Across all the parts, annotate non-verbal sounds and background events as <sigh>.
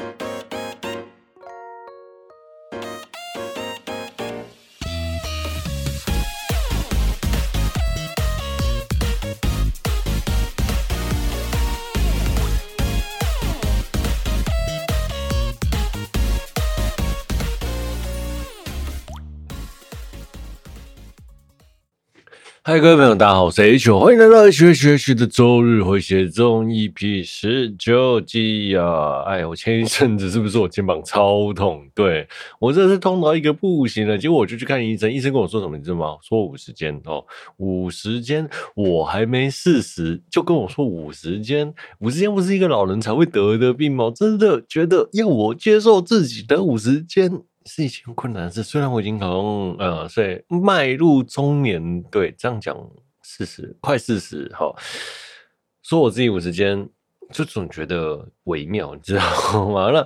ん?嗨，各位朋友，大家好，我是 H，欢迎来到学学学的周日回血中 EP 十九集啊！哎，我前一阵子是不是我肩膀超痛？对，我真的是痛到一个不行了，结果我就去看医生，医生跟我说什么，你知道吗？说五十肩哦，五十肩，我还没四十就跟我说五十肩，五十肩不是一个老人才会得的病吗？真的觉得要我接受自己得五十肩。是一件困难的事，虽然我已经可能呃，所以迈入中年，对，这样讲四十，快四十，哈，说我自己五十间，就总觉得微妙，你知道吗？<laughs> 那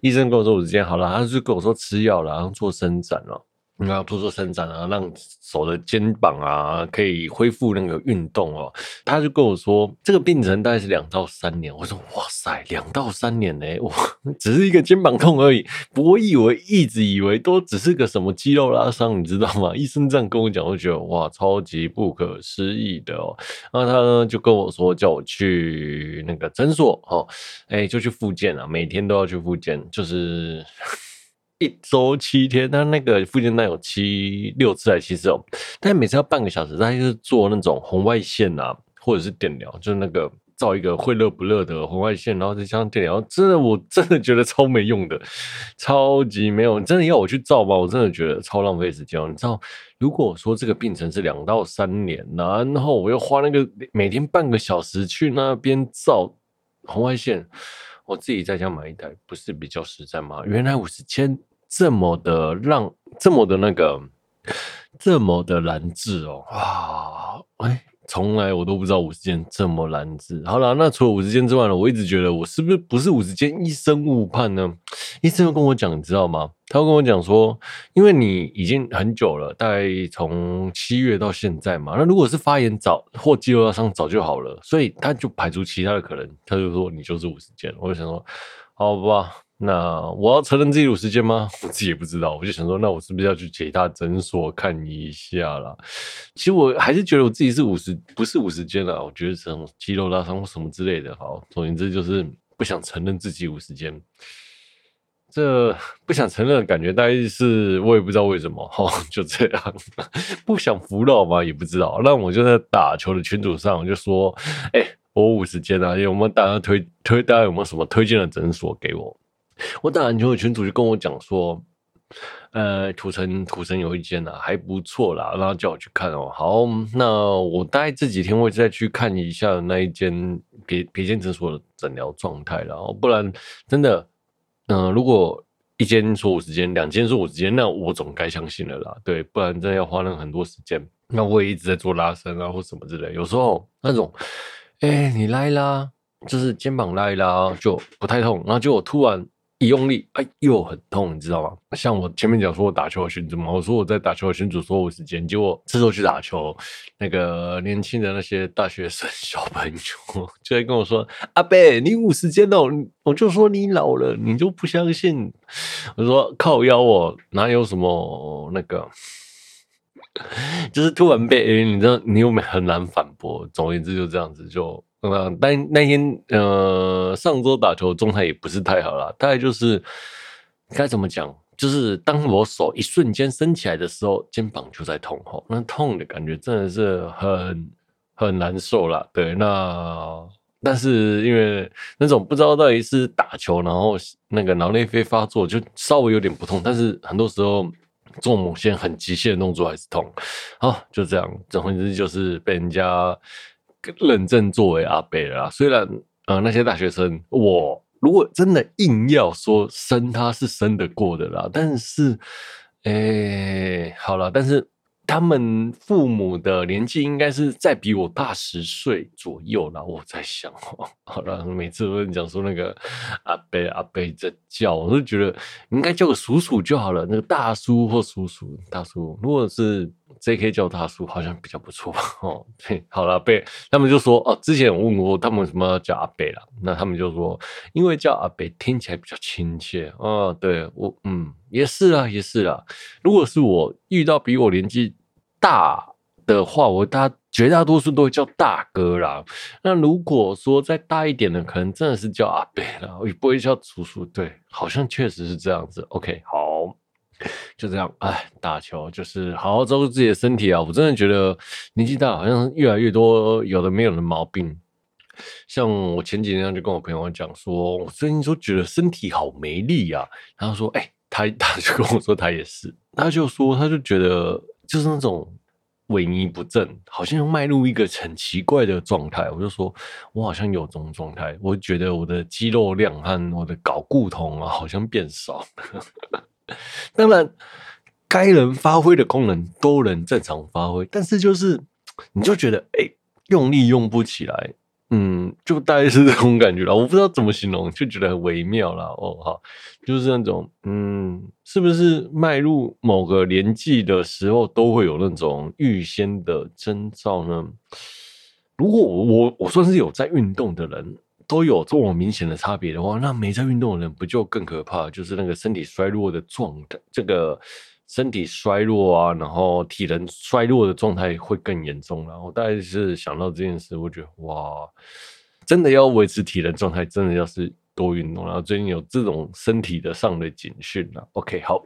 医生跟我说五十间好了，他就跟我说吃药了，然后做伸展了。你要做做伸展啊，让手的肩膀啊可以恢复那个运动哦。他就跟我说，这个病程大概是两到三年。我说哇塞，两到三年呢，我 <laughs> 只是一个肩膀痛而已。我以为一直以为都只是个什么肌肉拉伤，你知道吗？医生这样跟我讲，我觉得哇，超级不可思议的哦。然后他呢就跟我说，叫我去那个诊所哦，哎，就去复健啊，每天都要去复健，就是。一周七天，他那个复健那有七六次还七次哦？但每次要半个小时，他就是做那种红外线啊，或者是电疗，就是那个照一个会热不热的红外线，然后再加上电疗，真的我真的觉得超没用的，超级没有。真的要我去照吗？我真的觉得超浪费时间。你知道，如果说这个病程是两到三年，然后我又花那个每天半个小时去那边照红外线，我自己在家买一台，不是比较实在吗？原来五十千。这么的让这么的那个这么的难治哦哇！哎，从来我都不知道五十肩这么难治。好了，那除了五十肩之外呢，我一直觉得我是不是不是五十肩，医生误判呢？医生又跟我讲，你知道吗？他会跟我讲说，因为你已经很久了，大概从七月到现在嘛。那如果是发炎早或肌肉拉伤早就好了，所以他就排除其他的可能，他就说你就是五十肩。我就想说，好吧。那我要承认自己有时间吗？<laughs> 我自己也不知道，我就想说，那我是不是要去其他诊所看一下啦？其实我还是觉得我自己是五十，不是五十肩啦。我觉得这种肌肉拉伤或什么之类的。好，总言之就是不想承认自己五十肩。这不想承认的感觉，大概是我也不知道为什么。<laughs> 哈，就这样，不想服老嘛，也不知道。那我就在打球的群组上，我就说，哎、我五十肩啊，有没有大家推推？大家有没有什么推荐的诊所给我？<laughs> 我打篮球的群主就跟我讲说，呃，土城土城有一间啊，还不错啦，然后叫我去看哦。好，那我大概这几天会再去看一下那一间别别间诊所的诊疗状态了，不然真的，嗯、如果一间说五十间，两间说五十间，那我总该相信了啦，对，不然真的要花那很多时间，那我也一直在做拉伸啊或什么之类，有时候那种，哎、你拉一拉，就是肩膀拉一拉就不太痛，然后就我突然。一用力，哎，又很痛，你知道吗？像我前面讲说我打球的群组嘛，我说我在打球的群组说五十肩，结果这时候去打球，那个年轻的那些大学生小朋友 <laughs> 就在跟我说：“阿贝，你五十肩哦。”我就说你老了，你就不相信？我说靠腰哦，哪有什么那个？<laughs> 就是突然被，你知道，你又没很难反驳。总而言之，就这样子就。嗯，但那天呃，上周打球状态也不是太好啦，大概就是该怎么讲，就是当我手一瞬间伸起来的时候，肩膀就在痛吼，那痛的感觉真的是很很难受啦。对，那但是因为那种不知道到底是打球，然后那个脑内啡发作，就稍微有点不痛，但是很多时候做某些很极限的动作还是痛。好，就这样，总而言之就是被人家。<laughs> 认证作为阿伯啦，虽然呃那些大学生，我如果真的硬要说生，他是生得过的啦，但是，哎、好了，但是他们父母的年纪应该是再比我大十岁左右啦。我在想哦，<laughs> 好了，每次都讲说那个阿伯阿伯在叫，我都觉得应该叫个叔叔就好了，那个大叔或叔叔大叔，如果是 J.K. 叫大叔好像比较不错 <laughs> 哦。对，好了，贝他们就说哦，之前有问过他们为什么要叫阿贝啦，那他们就说因为叫阿贝听起来比较亲切哦。对我，嗯，也是啊，也是啊。如果是我遇到比我年纪大的话，我大绝大多数都会叫大哥啦。那如果说再大一点的，可能真的是叫阿贝啦，也不会叫叔叔。对，好像确实是这样子。OK，好，<laughs> 就这样。哎，打球就是好好照顾自己的身体啊！我真的觉得年纪大，好像越来越多有的没有的毛病。像我前几天就跟我朋友讲说，我最近都觉得身体好没力啊。然后说，哎、他他就跟我说他也是，他就说他就觉得就是那种。萎靡不振，好像迈入一个很奇怪的状态。我就说，我好像有这种状态。我觉得我的肌肉量和我的睾固酮啊，好像变少。<laughs> 当然，该能发挥的功能都能正常发挥，但是就是你就觉得，哎、用力用不起来。嗯，就大概是这种感觉了，我不知道怎么形容，就觉得很微妙啦。哦，好，就是那种，嗯，是不是迈入某个年纪的时候都会有那种预先的征兆呢？如果我我我算是有在运动的人，都有这么明显的差别的话，那没在运动的人不就更可怕？就是那个身体衰弱的状态，这个。身体衰弱啊，然后体能衰弱的状态会更严重。然后大概是想到这件事，我觉得哇，真的要维持体能状态，真的要是多运动。然后最近有这种身体的上的警讯了。OK，好。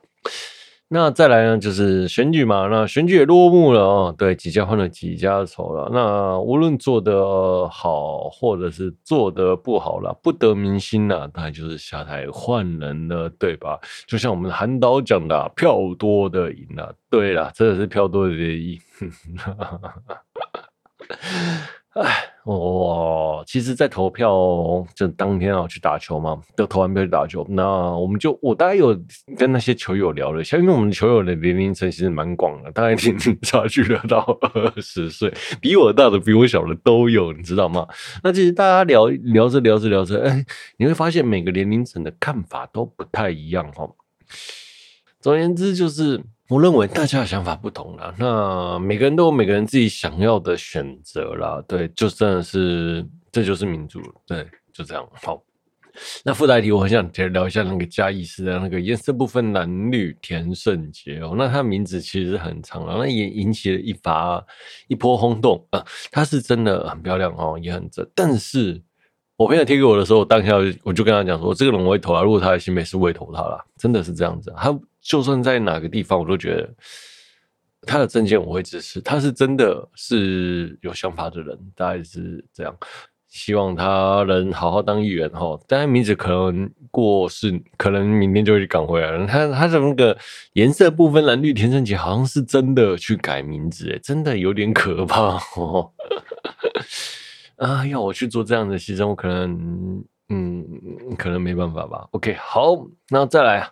那再来呢，就是选举嘛。那选举也落幕了哦，对，几家欢乐几家愁了。那无论做得好，或者是做得不好了，不得民心呐，大概就是下台换人了，对吧？就像我们韩导讲的，票多的赢了。对了，真的是票多的赢。哎，<laughs> 我其实，在投票就当天啊去打球嘛，都投完票去打球。那我们就我大概有跟那些球友聊了一下，因为我们球友的年龄层其实蛮广的，大概年龄差距了到二十岁，比我大的、比我小的都有，你知道吗？那其实大家聊聊着聊着聊着，哎，你会发现每个年龄层的看法都不太一样哈。总而言之，就是。我认为大家的想法不同啦，那每个人都有每个人自己想要的选择啦，对，就真的是这就是民主，对，就这样。好，那附带题，我很想聊一下那个嘉义市的那个颜色不分男女田胜杰哦，那他名字其实很长了，那也引起了一发一波轰动啊，他是真的很漂亮哦，也很正，但是我朋友贴给我的时候，当下我就跟他讲说，这个人我会投啊，如果他在新北市，我会投他啦，真的是这样子，他。就算在哪个地方，我都觉得他的政见我会支持。他是真的是有想法的人，大概是这样。希望他能好好当议员哈。但他名字可能过世，可能明天就会赶回来了。他他的那个颜色不分蓝绿田胜杰，好像是真的去改名字，诶，真的有点可怕哦。啊，要我去做这样的牺牲，我可能嗯，可能没办法吧。OK，好，那再来。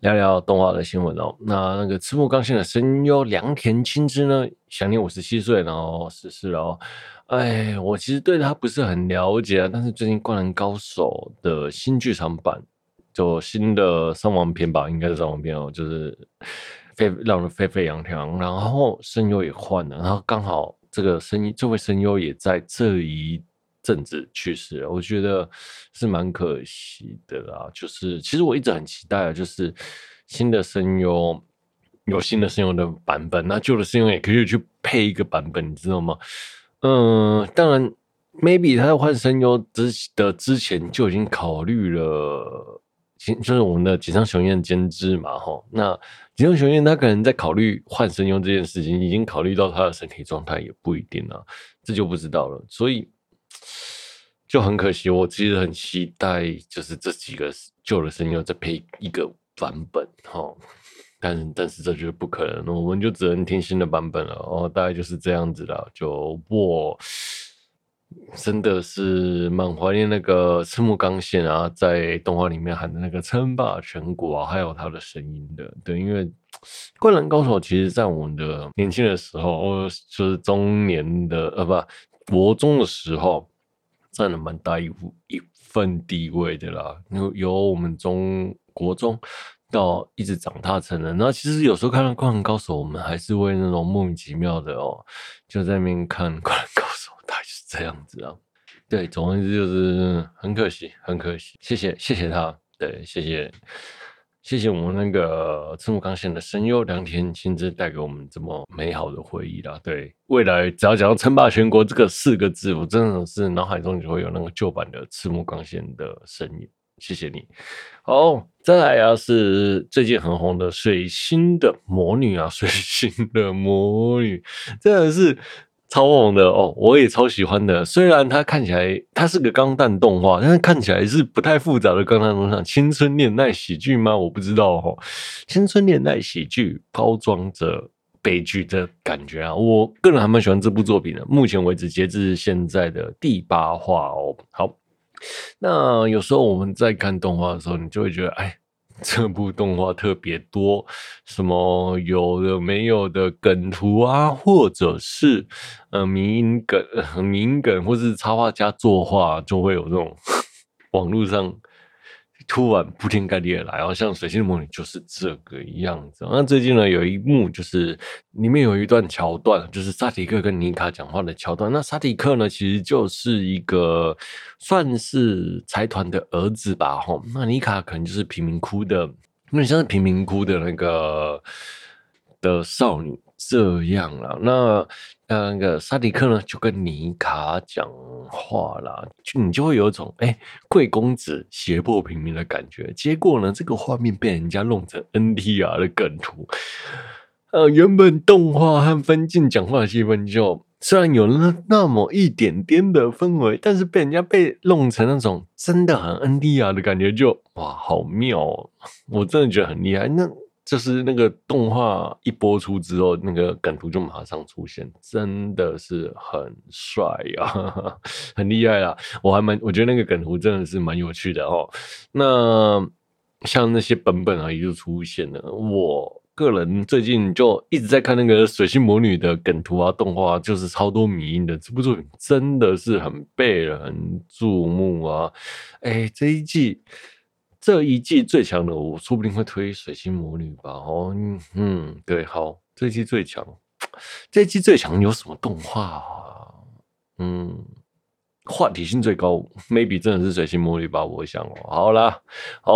聊聊动画的新闻哦。那那个赤木刚宪的声优良田青之呢，享年五十七岁，然后逝世了。哎，我其实对他不是很了解啊，但是最近《灌篮高手》的新剧场版，就新的伤亡篇吧，应该是伤亡篇哦，就是沸让人沸沸扬扬，然后声优也换了，然后刚好这个声音这位声优也在这一。政治去世了，我觉得是蛮可惜的啦。就是其实我一直很期待啊，就是新的声优有新的声优的版本，那旧的声优也可以去配一个版本，你知道吗？嗯，当然，maybe 他在换声优之的之前就已经考虑了，就是我们的井上雄彦监制嘛，哈。那井上雄彦他可能在考虑换声优这件事情，已经考虑到他的身体状态，也不一定啊，这就不知道了。所以。就很可惜，我其实很期待，就是这几个旧的声优再配一个版本哈，但但是这就是不可能，我们就只能听新的版本了哦，大概就是这样子了。就我真的是蛮怀念那个赤木刚宪啊，在动画里面喊的那个称霸全国啊，还有他的声音的，对，因为灌篮高手其实在我们的年轻的时候，就是中年的呃不国中的时候。占了蛮大一一份地位的啦，由由我们中国中到一直长大成人。那其实有时候看到《灌篮高手》，我们还是会那种莫名其妙的哦，就在那边看《灌篮高手》，大概是这样子啊。对，总而言之就是很可惜，很可惜。谢谢，谢谢他。对，谢谢。谢谢我们那个赤木刚宪的声优良田亲自带给我们这么美好的回忆啦。对，未来只要讲到称霸全国这个四个字，我真的是脑海中就会有那个旧版的赤木刚宪的声音。谢谢你。好，再来啊，是最近很红的水星的魔女啊，水星的魔女真的是。超红的哦，我也超喜欢的。虽然它看起来它是个钢弹动画，但是看起来是不太复杂的钢弹动画。青春恋爱喜剧吗？我不知道哦。<laughs> 青春恋爱喜剧包装着悲剧的感觉啊，我个人还蛮喜欢这部作品的。目前为止，截至现在的第八话哦。好，那有时候我们在看动画的时候，你就会觉得，哎。<laughs> 这部动画特别多，什么有的没有的梗图啊，或者是呃名梗、<laughs> 名梗，或是插画家作画，就会有这种 <laughs> 网络上突然铺天盖地的来，然后像《水星的魔女》就是这个样子。那最近呢，有一幕就是里面有一段桥段，就是萨提克跟妮卡讲话的桥段。那萨迪克呢，其实就是一个。算是财团的儿子吧，吼，那妮卡可能就是贫民窟的，有点像是贫民窟的那个的少女这样了。那那个萨迪克呢，就跟尼卡讲话啦，就你就会有一种哎，贵公子胁迫平民的感觉。结果呢，这个画面被人家弄成 NTR 的梗图，呃，原本动画和分镜讲话的气氛就。虽然有那那么一点点的氛围，但是被人家被弄成那种真的很 NTR 的感觉就，就哇，好妙哦！我真的觉得很厉害。那就是那个动画一播出之后，那个梗图就马上出现，真的是很帅啊，<laughs> 很厉害啊！我还蛮，我觉得那个梗图真的是蛮有趣的哦。那像那些本本啊，也就出现了我。个人最近就一直在看那个水星魔女的梗图啊，动画就是超多迷因的。这部作品真的是很被人注目啊！哎，这一季这一季最强的，我说不定会推水星魔女吧？哦，嗯，对，好，这一季最强，<tsk> 这一季最强有什么动画？嗯。话题性最高，maybe 真的是水星魔女吧？我想，好啦，好，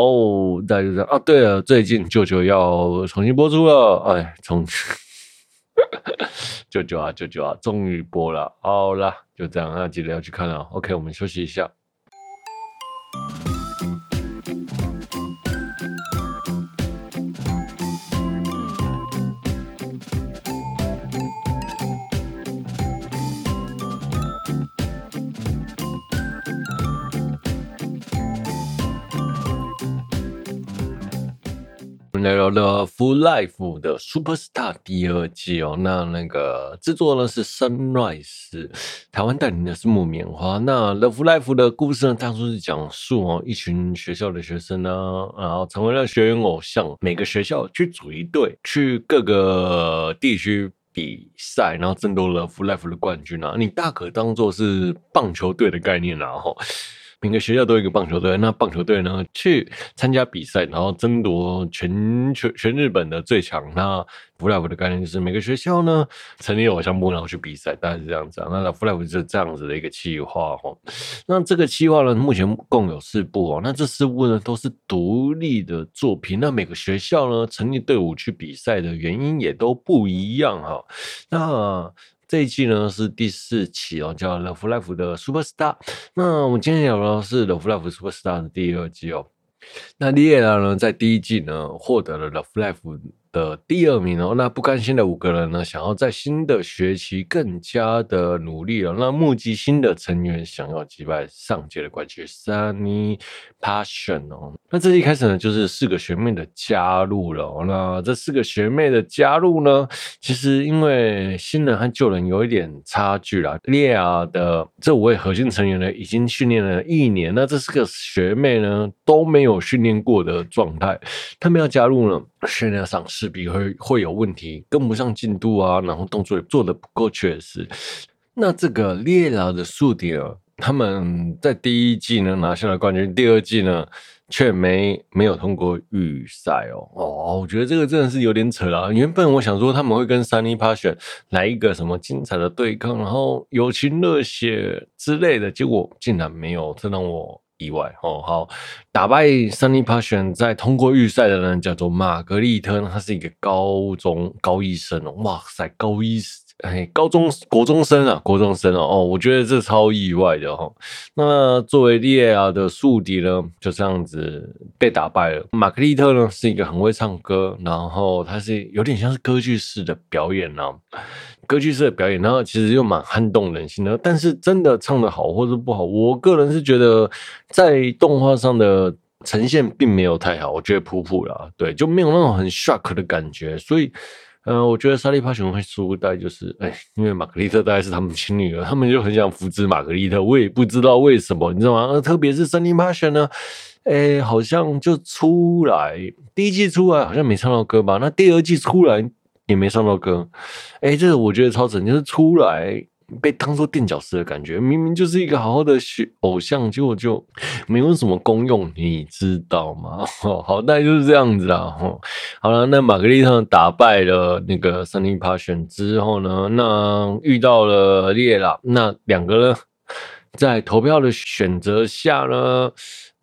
大家就这样啊。对了，最近舅舅要重新播出了，哎，重 <laughs> 舅舅啊，舅舅啊，终于播了。好啦，就这样，那记得要去看了。OK，我们休息一下。来到了《Full Life》的《Superstar》第二季哦，那那个制作呢是 Sunrise，台湾带领的是木棉花。那《The Full Life》的故事呢，当初是讲述哦，一群学校的学生呢，然后成为了学园偶像，每个学校去组一队，去各个地区比赛，然后争夺了《ful Life》的冠军啊！你大可当做是棒球队的概念啊，吼。每个学校都有一个棒球队，那棒球队呢去参加比赛，然后争夺全全全日本的最强。那 FLY》我的概念就是每个学校呢成立偶像部，然后去比赛，大概是这样子啊。那 FLY 就是这样子的一个计划哈。那这个计划呢，目前共有四部哦。那这四部呢都是独立的作品。那每个学校呢成立队伍去比赛的原因也都不一样哈。那这一季呢是第四期哦，叫《The Full Life》的 Superstar。那我们今天聊的是《The Full Life Superstar》的第二季哦。那莉娅呢，在第一季呢获得了《The Full Life》的第二名哦，那不甘心的五个人呢，想要在新的学期更加的努力了。那募集新的成员，想要击败上届的冠军 Sunny Passion 哦。那这一开始呢，就是四个学妹的加入了。那这四个学妹的加入呢，其实因为新人和旧人有一点差距啦。莉娅的这五位核心成员呢，已经训练了一年，那这四个学妹呢都没有训练过的状态，他们要加入呢。训练上势必会会有问题，跟不上进度啊，然后动作也做得不够确实。那这个猎狼的宿敌，他们在第一季呢拿下了冠军，第二季呢却没没有通过预赛哦。哦，我觉得这个真的是有点扯了。原本我想说他们会跟 Sunny Passion 来一个什么精彩的对抗，然后友情热血之类的，结果竟然没有，这让我。意外哦，好，打败 Sunny Passion 在通过预赛的人叫做玛格丽特，他是一个高中高一生哦，哇塞，高一哎，高中国中生啊，国中生哦，哦，我觉得这超意外的、哦。那作为利亚的宿敌呢，就这样子被打败了。玛格丽特呢是一个很会唱歌，然后他是有点像是歌剧式的表演呢、歌剧式的表演，然后其实又蛮撼动人心的。但是真的唱的好或者不好，我个人是觉得在动画上的呈现并没有太好，我觉得普普啦，对，就没有那种很 shock 的感觉。所以，呃，我觉得莎莉帕熊会输，大概就是，哎，因为玛格丽特大概是他们亲女儿，他们就很想扶植玛格丽特，我也不知道为什么，你知道吗？特别是珊妮帕琼呢，哎，好像就出来第一季出来好像没唱到歌吧，那第二季出来。也没唱到歌，哎、欸，这个我觉得超神，就是出来被当做垫脚石的感觉，明明就是一个好好的学偶像，结果就 <laughs> 没有什么功用，你知道吗？<laughs> 哦，好，大概就是这样子啦。哦，好了，那玛格丽特打败了那个 Sunny Passion 之后呢，那遇到了列拉，那两个呢，在投票的选择下呢。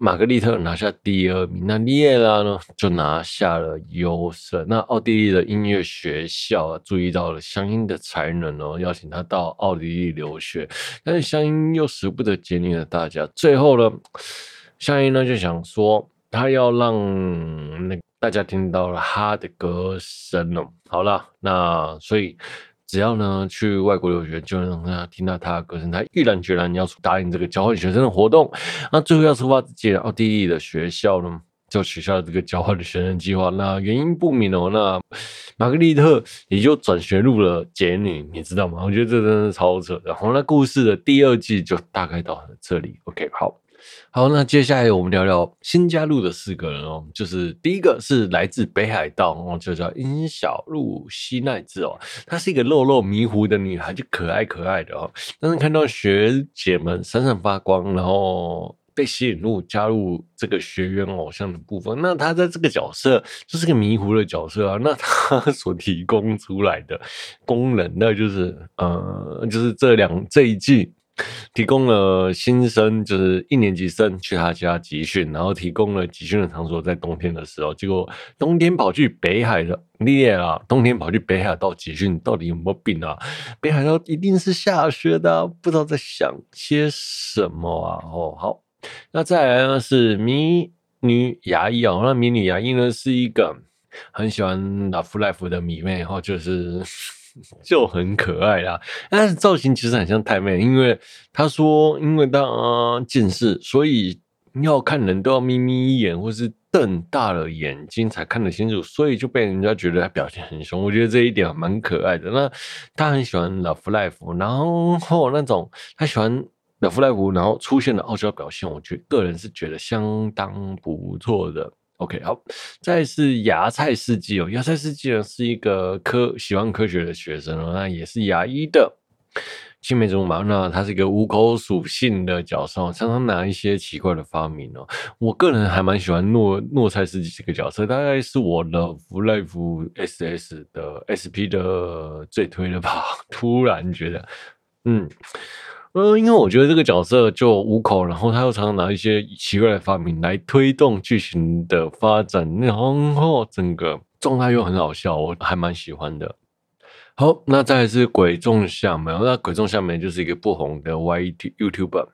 玛格丽特拿下第二名，那莉耶拉呢就拿下了优胜。那奥地利的音乐学校啊，注意到了湘音的才能哦，邀请他到奥地利留学，但是湘音又舍不得结腻了大家。最后呢，湘音呢就想说，他要让那大家听到了他的歌声哦。好了，那所以。只要呢去外国留学，就能让他听到他的歌声，他毅然决然要答应这个交换学生的活动。那最后要出发之前，奥地利的学校呢就取消了这个交换的学生计划。那原因不明哦。那玛格丽特也就转学入了杰女，你知道吗？我觉得这真的是超扯的。然后那故事的第二季就大概到这里。OK，好。好，那接下来我们聊聊新加入的四个人哦，就是第一个是来自北海道哦，就叫樱小路希奈子哦，她是一个肉肉迷糊的女孩，就可爱可爱的哦。但是看到学姐们闪闪发光，然后被吸引入加入这个学员偶像的部分，那她在这个角色就是个迷糊的角色啊。那她 <laughs> 所提供出来的功能，那就是呃，就是这两这一季。提供了新生，就是一年级生去他家集训，然后提供了集训的场所在冬天的时候，结果冬天跑去北海的烈啊，冬天跑去北海道集训，<laughs> 到底有没有病啊？北海道一定是下雪的，不知道在想些什么啊？哦，好，那再来呢是迷女牙医啊，那迷女牙医呢是一个很喜欢 Love Live 的迷妹，哈，就是。<laughs> 就很可爱啦，但是造型其实很像太妹，因为他说，因为他近视，所以要看人都要眯眯眼，或是瞪大了眼睛才看得清楚，所以就被人家觉得他表现很凶。我觉得这一点蛮可爱的。那他很喜欢 Love Life 然后那种他喜欢 Love Live，然后出现的傲娇表现，我觉个人是觉得相当不错的。OK，好，再是芽菜司机哦，芽菜司机呢是一个科喜欢科学的学生哦，那也是牙医的青梅竹马，那他是一个无口属性的角色，常常拿一些奇怪的发明哦。我个人还蛮喜欢诺诺菜司机这个角色，大概是我的 Life SS 的 SP 的最推的吧。<laughs> 突然觉得，嗯。嗯，因为我觉得这个角色就五口，然后他又常常拿一些奇怪的发明来推动剧情的发展，然后整个状态又很好笑，我还蛮喜欢的。好，那再来是鬼仲夏美，那鬼仲夏美就是一个不红的 YouTuber，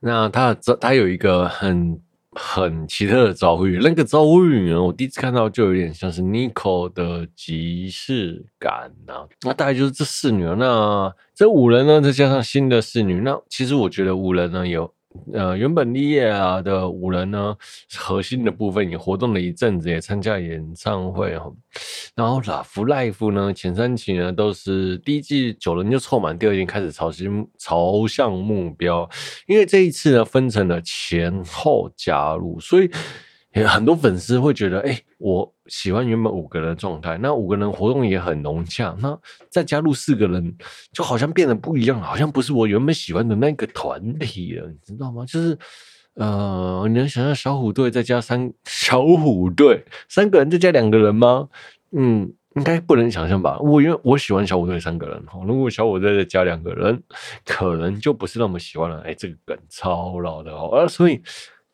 那他他有一个很。很奇特的遭遇，那个遭遇呢，我第一次看到就有点像是 Nico 的即视感啊。那大概就是这四女，那这五人呢，再加上新的四女，那其实我觉得五人呢有。呃，原本立业啊的五人呢，核心的部分也活动了一阵子，也参加演唱会哈。然后 Love Life 呢，前三期呢都是第一季九人就凑满，第二季开始朝新朝向目标。因为这一次呢分成了前后加入，所以。很多粉丝会觉得，哎、我喜欢原本五个人的状态，那五个人活动也很融洽，那再加入四个人，就好像变得不一样，好像不是我原本喜欢的那个团体了，你知道吗？就是呃，你能想象小虎队再加三小虎队三个人再加两个人吗？嗯，应该不能想象吧。我因为我喜欢小虎队三个人，如果小虎队再加两个人，可能就不是那么喜欢了。哎，这个梗超老的哦，啊，所以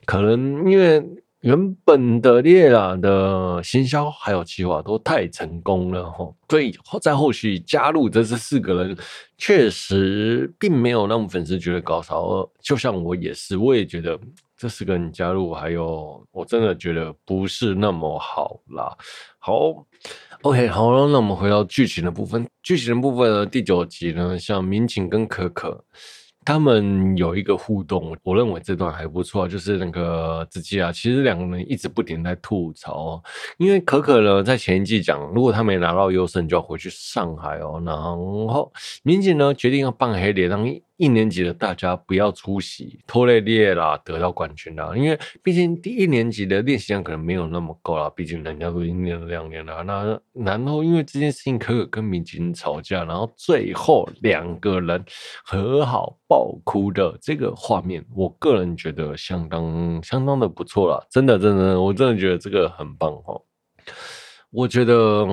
可能因为。原本的烈啦的行销还有计划都太成功了哈，所以在后续加入这这四个人，确实并没有让粉丝觉得高潮。就像我也是，我也觉得这四个人加入，还有我真的觉得不是那么好啦。好，OK，好了，那我们回到剧情的部分。剧情的部分呢，第九集呢，像民警跟可可。他们有一个互动，我认为这段还不错，就是那个子基啊，其实两个人一直不停在吐槽，因为可可呢在前一季讲，如果他没拿到优胜，就要回去上海哦，然后民警呢决定要扮黑脸，让一年级的大家不要出席，拖累烈啦得到冠军啦，因为毕竟第一年级的练习量可能没有那么够啦，毕竟人家都已经练了两年了，那然后因为这件事情，可可跟民警吵架，然后最后两个人和好。爆哭的这个画面，我个人觉得相当相当的不错啦，真的真的，我真的觉得这个很棒哦。我觉得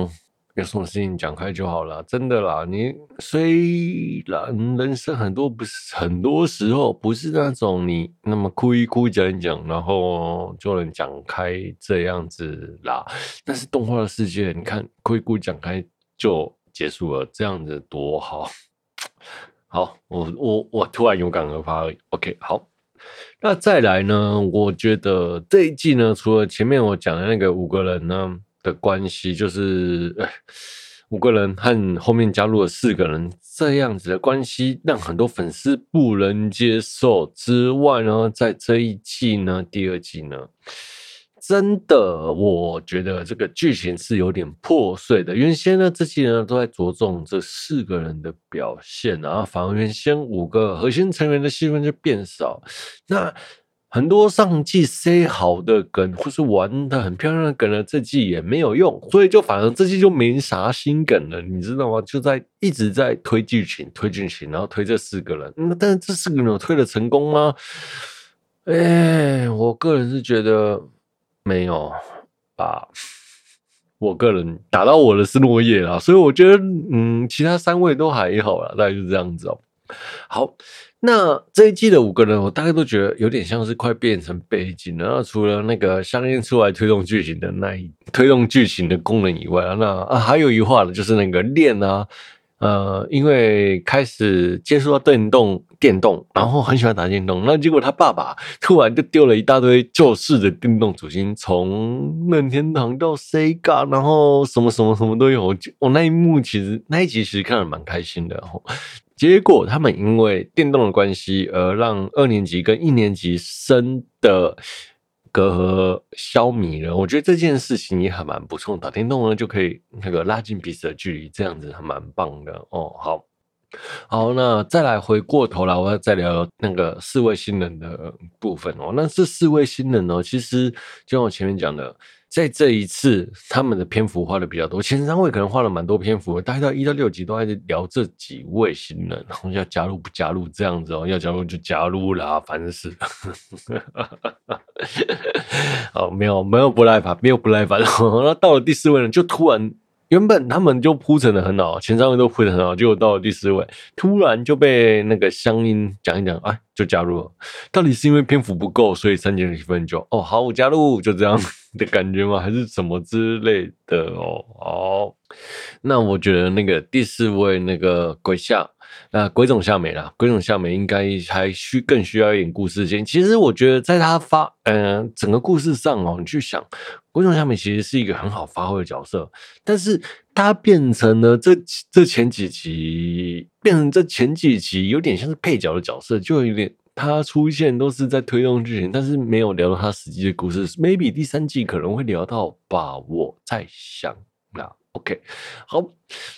有什么事情讲开就好了，真的啦。你虽然人生很多不是很多时候不是那种你那么哭一哭讲一讲，然后就能讲开这样子啦。但是动画的世界，你看哭一哭讲开就结束了，这样子多好。好，我我我突然有感而发而已。OK，好，那再来呢？我觉得这一季呢，除了前面我讲的那个五个人呢的关系，就是五个人和后面加入了四个人这样子的关系，让很多粉丝不能接受之外呢，在这一季呢，第二季呢。真的，我觉得这个剧情是有点破碎的。原先呢，这些人都在着重这四个人的表现，然后反而原先五个核心成员的戏份就变少。那很多上季塞好的梗，或是玩的很漂亮的梗呢，这季也没有用，所以就反而这季就没啥新梗了，你知道吗？就在一直在推剧情，推剧情，然后推这四个人。那但是这四个人有推的成功吗？哎，我个人是觉得。没有吧？我个人打到我的是落叶啦，所以我觉得，嗯，其他三位都还好啦，大概就是这样子哦。好，那这一季的五个人，我大概都觉得有点像是快变成背景了。然后除了那个香烟出来推动剧情的那一推动剧情的功能以外，那啊还有一话呢就是那个练啊。呃，因为开始接触到电动，电动，然后很喜欢打电动，那结果他爸爸突然就丢了一大堆旧式的电动主机，从任天堂到 Sega，然后什么什么什么都有。我那一幕其实那一集其实看的蛮开心的。结果他们因为电动的关系，而让二年级跟一年级生的。隔阂消弭了，我觉得这件事情也还蛮不错。打电动呢，就可以那个拉近彼此的距离，这样子还蛮棒的哦。好，好，那再来回过头来，我要再聊那个四位新人的部分哦。那这四位新人哦，其实就像我前面讲的。在这一次，他们的篇幅画的比较多，前三位可能画了蛮多篇幅，大概到一到六集都还在聊这几位新人，然后要加入不加入这样子哦，要加入就加入啦，烦死了。<laughs> 哦，没有没有不耐烦，没有不耐烦，<laughs> 然后到了第四位呢，就突然。原本他们就铺陈的很好，前三位都铺的很好，结果到了第四位，突然就被那个乡音讲一讲，哎，就加入了。到底是因为篇幅不够，所以三减几分就哦，好，我加入，就这样的感觉吗？还是什么之类的哦？哦，那我觉得那个第四位那个鬼下。那鬼冢夏美啦，鬼冢夏美应该还需更需要一点故事线。其实我觉得，在他发，嗯、呃，整个故事上哦，你去想，鬼冢夏美其实是一个很好发挥的角色，但是他变成了这这前几集，变成这前几集有点像是配角的角色，就有点他出现都是在推动剧情，但是没有聊到他实际的故事。Maybe 第三季可能会聊到吧，我在想。那 OK，好，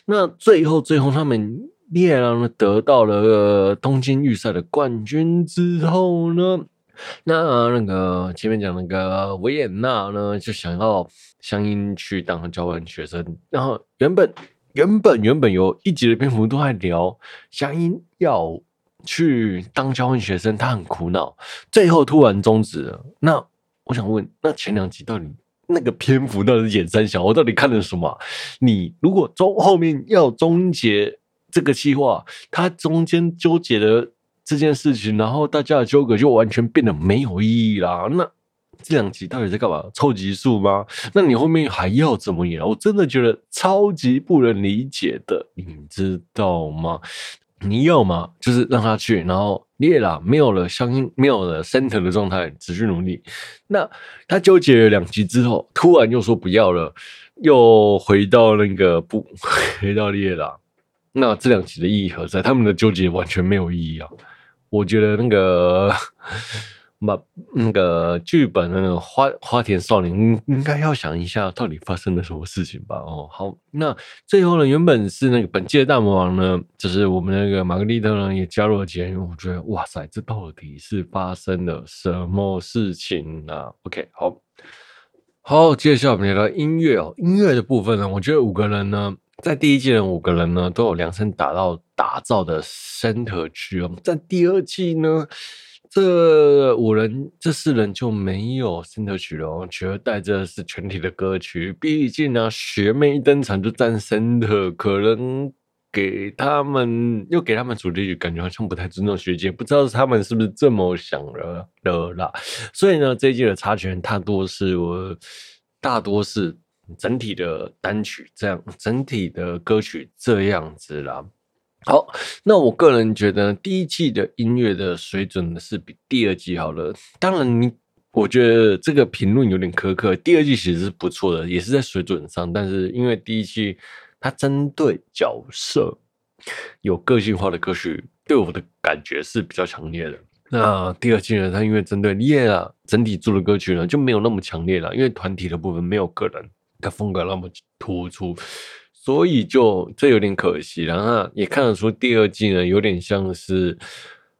那最后最后他们。猎狼呢得到了东京预赛的冠军之后呢，那那个前面讲那个维也纳呢就想要相应去当交换学生，然后原本原本原本有一集的篇幅都在聊相应要去当交换学生，他很苦恼，最后突然终止了。那我想问，那前两集到底那个篇幅到底是演三小？我到底看了什么？你如果中后面要终结这个计划，它中间纠结的这件事情，然后大家的纠葛就完全变得没有意义啦。那这两集到底在干嘛？凑集数吗？那你后面还要怎么演？我真的觉得超级不能理解的，你知道吗？你要嘛就是让他去，然后列了没有了，相应没有了 center 的状态，持续努力。那他纠结了两集之后，突然又说不要了，又回到那个不 <laughs> 回到列了。那这两集的意义何在？他们的纠结完全没有意义啊！我觉得那个。把那个剧本的那个花花田少年应该要想一下，到底发生了什么事情吧？哦，好，那最后呢，原本是那个本季的大魔王呢，就是我们那个玛格丽特呢，也加入了节目。我觉得，哇塞，这到底是发生了什么事情啊？OK，好，好，接下来我们来聊音乐哦。音乐的部分呢，我觉得五个人呢，在第一季的五个人呢，都有量身打造打造的 center 曲哦，在第二季呢。这五人，这四人就没有 center 曲了，取而代之的是全体的歌曲。毕竟呢、学妹一登场就占 center，可能给他们又给他们主题曲，感觉好像不太尊重学姐。不知道他们是不是这么想了的啦？所以呢，这一季的插曲大多是我大多是整体的单曲这样，整体的歌曲这样子啦。好，那我个人觉得第一季的音乐的水准是比第二季好了。当然，你我觉得这个评论有点苛刻。第二季其实是不错的，也是在水准上。但是因为第一季它针对角色有个性化的歌曲，对我的感觉是比较强烈的。那第二季呢，它因为针对耶啊整体做的歌曲呢就没有那么强烈了，因为团体的部分没有个人的风格那么突出。所以就这有点可惜，然后也看得出第二季呢有点像是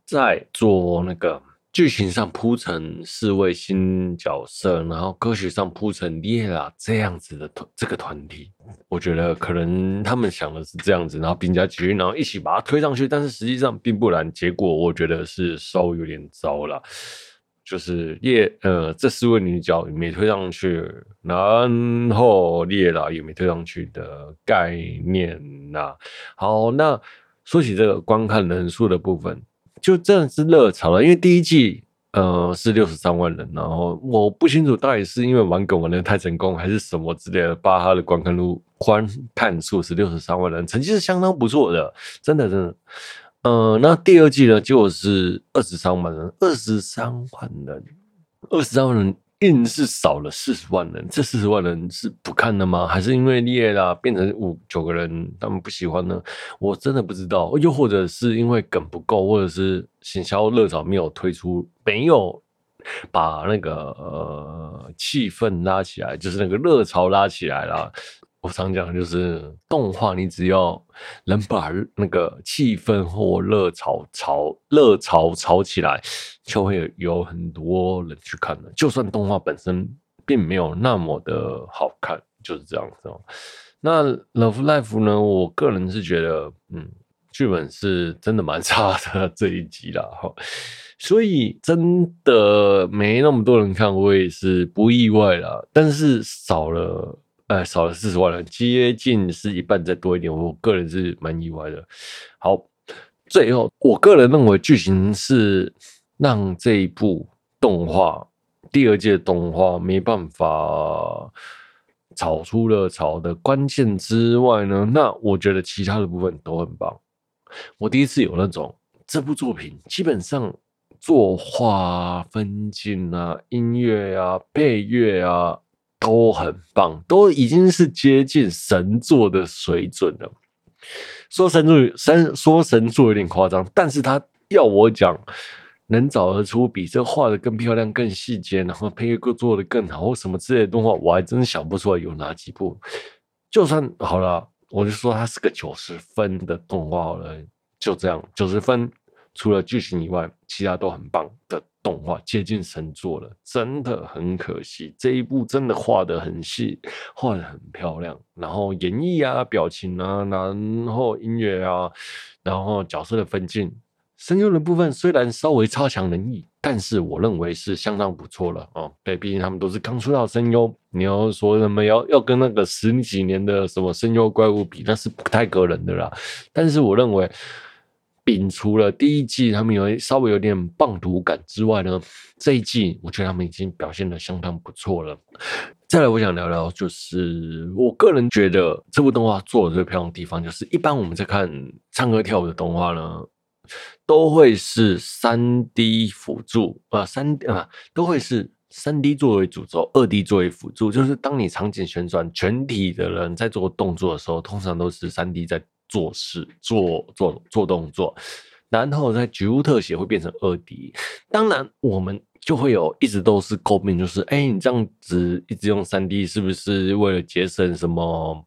在做那个剧情上铺成四位新角色，然后歌曲上铺成列拉这样子的团这个团体，我觉得可能他们想的是这样子，然后并驾齐驱，然后一起把它推上去，但是实际上并不然，结果我觉得是稍微有点糟了。就是列呃，这四位女角也没推上去，然后列拉也没推上去的概念呐、好，那说起这个观看人数的部分，就真的是热潮了。因为第一季呃是六十三万人，然后我不清楚到底是因为玩梗玩的太成功，还是什么之类的，把它的观看数观看数是六十三万人，成绩是相当不错的，真的真的。呃，那第二季呢，就是二十三万人，二十三万人，二十三万人硬是少了四十万人，这四十万人是不看的吗？还是因为列拉变成五九个人，他们不喜欢呢？我真的不知道，又或者是因为梗不够，或者是行销热潮没有推出，没有把那个呃气氛拉起来，就是那个热潮拉起来了。我常讲就是动画，你只要能把那个气氛或热潮炒热潮炒起来，就会有很多人去看的。就算动画本身并没有那么的好看，就是这样子。那《Love Life》呢？我个人是觉得，嗯，剧本是真的蛮 <laughs> 差的这一集啦。哈，所以真的没那么多人看，我也是不意外啦。但是少了。哎，少了四十万人，接近是一半再多一点，我个人是蛮意外的。好，最后我个人认为剧情是让这一部动画第二届动画没办法炒出热潮的关键之外呢，那我觉得其他的部分都很棒。我第一次有那种这部作品基本上作画、分镜啊、音乐啊、配乐啊。都很棒，都已经是接近神作的水准了。说神作神说神作有点夸张，但是他要我讲，能找得出比这画的更漂亮、更细节，然后配乐做的更好或什么之类的动画，我还真想不出来有哪几部。就算好了，我就说它是个九十分的动画好了，就这样，九十分，除了剧情以外，其他都很棒的。动画接近神作了，真的很可惜。这一部真的画得很细，画得很漂亮，然后演绎啊、表情啊，然后音乐啊，然后角色的分镜，声优的部分虽然稍微差强人意，但是我认为是相当不错了哦。对，毕竟他们都是刚出道声优，你要说什么要要跟那个十几年的什么声优怪物比，那是不太可能的啦。但是我认为，摒除了第一季他们有稍微有点棒读感之外呢，这一季我觉得他们已经表现的相当不错了。再来，我想聊聊，就是我个人觉得这部动画做的最漂亮的地方，就是一般我们在看唱歌跳舞的动画呢，都会是三 D 辅助啊，三啊都会是三 D 作为主轴，二 D 作为辅助。就是当你场景旋转，全体的人在做动作的时候，通常都是三 D 在做事、做做做动作，然后在局部特写会变成二 D。当然，我们。就会有一直都是诟病，就是哎，你这样子一直用三 D，是不是为了节省什么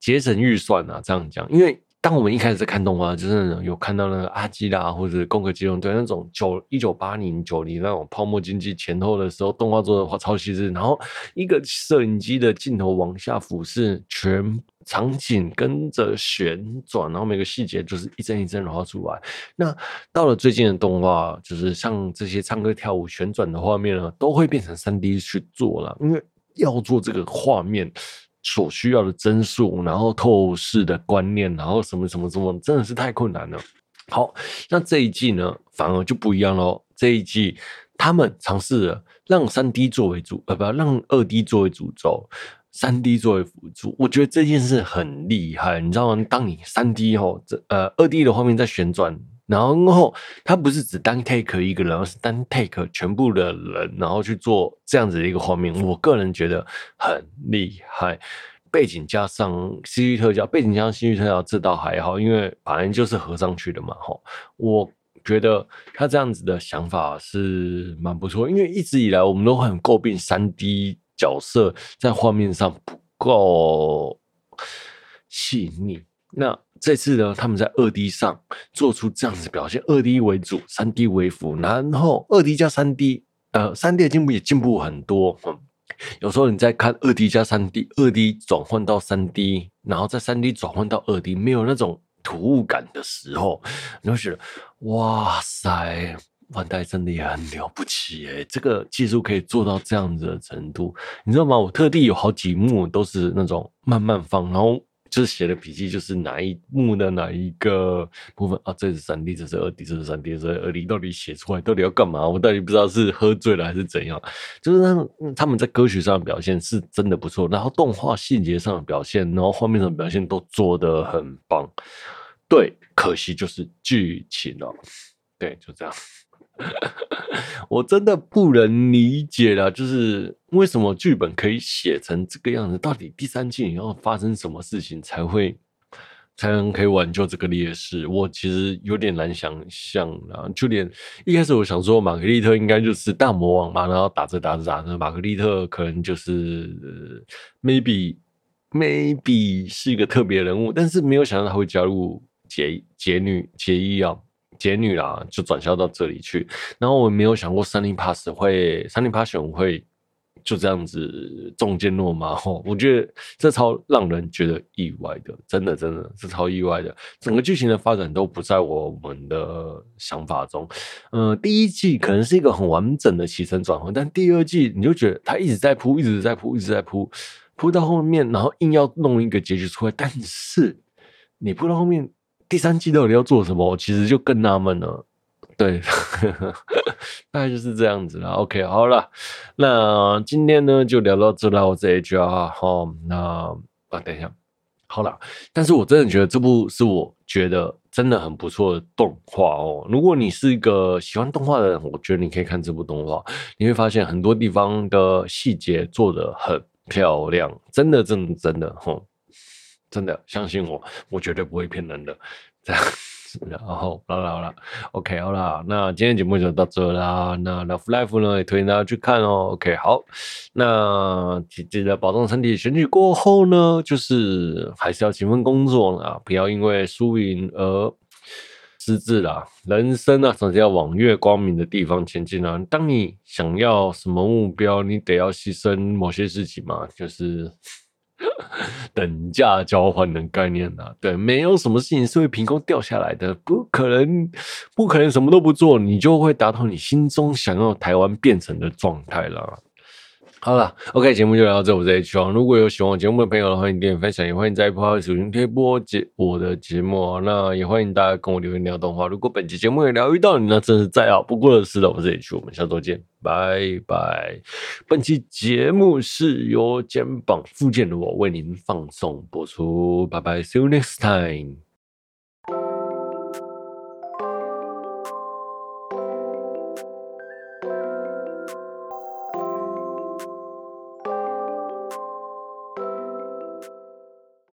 节省预算啊？这样讲，因为当我们一开始在看动画，就是有看到那个阿基拉或者攻壳机动队那种九一九八零九零那种泡沫经济前后的时候，动画做的话超细致，然后一个摄影机的镜头往下俯视全。场景跟着旋转，然后每个细节就是一帧一帧画出来。那到了最近的动画，就是像这些唱歌跳舞旋转的画面呢，都会变成三 D 去做了，因为要做这个画面所需要的帧数，然后透视的观念，然后什么什么什么，真的是太困难了。好，那这一季呢，反而就不一样喽。这一季他们尝试了让三 D 作为主，呃，不，让二 D 作为主轴。三 D 作为辅助，我觉得这件事很厉害，你知道吗？当你三 D 后，这呃二 D 的画面在旋转，然后他不是只单 take 一个人，而是单 take 全部的人，然后去做这样子的一个画面，我个人觉得很厉害。背景加上 CG 特效，背景加上 CG 特效，这倒还好，因为反正就是合上去的嘛。哈，我觉得他这样子的想法是蛮不错，因为一直以来我们都很诟病三 D。角色在画面上不够细腻，那这次呢，他们在二 D 上做出这样子表现，二 D 为主，三 D 为辅，然后二 D 加三 D，呃，三 D 的进步也进步很多。嗯，有时候你在看二 D 加三 D，二 D 转换到三 D，然后在三 D 转换到二 D，没有那种突兀感的时候，你会觉得哇塞！万代真的也很了不起诶，这个技术可以做到这样子的程度，你知道吗？我特地有好几幕都是那种慢慢放，然后就是写的笔记，就是哪一幕的哪一个部分啊，这是三 D，这是二 D，这是三 D，这是二 D，到底写出来到底要干嘛？我到底不知道是喝醉了还是怎样。就是他们他们在歌曲上的表现是真的不错，然后动画细节上的表现，然后画面上的表现都做得很棒。对，可惜就是剧情哦，对，就这样。<laughs> 我真的不能理解了，就是为什么剧本可以写成这个样子？到底第三季你要发生什么事情才会才能可以挽救这个劣势？我其实有点难想象啊！就连一开始我想说，玛格丽特应该就是大魔王嘛，然后打着打着打着，玛格丽特可能就是 maybe maybe 是一个特别人物，但是没有想到他会加入杰杰女杰一啊。杰女啦，就转校到这里去。然后我没有想过三零 pass 会三零 pass 会就这样子中箭落马。吼，我觉得这超让人觉得意外的，真的真的是超意外的。整个剧情的发展都不在我们的想法中。嗯、呃，第一季可能是一个很完整的起承转合，但第二季你就觉得他一直在铺，一直在铺，一直在铺，铺到后面，然后硬要弄一个结局出来。但是你铺到后面。第三季到底要做什么？我其实就更纳闷了。对，<laughs> 大概就是这样子了。OK，好了，那今天呢就聊到这了。我这一句啊，好，那啊，等一下，好了。但是我真的觉得这部是我觉得真的很不错的动画哦。如果你是一个喜欢动画的人，我觉得你可以看这部动画，你会发现很多地方的细节做得很漂亮，真的，真的，真的，吼。真的相信我，我绝对不会骗人的。这样，然后好了好了，OK 好了，那今天节目就到这啦。那 Love Life 呢，也推荐大家去看哦。OK 好，那记得保重身体。选举过后呢，就是还是要勤奋工作啊，不要因为输赢而失志啦。人生啊，总是要往越光明的地方前进啊。当你想要什么目标，你得要牺牲某些事情嘛，就是。<laughs> 等价交换的概念啊，对，没有什么事情是会凭空掉下来的，不可能，不可能什么都不做，你就会达到你心中想要台湾变成的状态了。好了，OK，节目就聊到这，我是 H 王。如果有喜欢我节目的朋友，欢迎点点分享，也欢迎在 Apple 主页贴播节我的节目。那也欢迎大家跟我留言聊动画。如果本期节目也疗愈到你，那真是再好不过的事了。我是 H，我们下周见，拜拜。本期节目是由肩膀复健的我为您放送播出，拜拜，See you next time。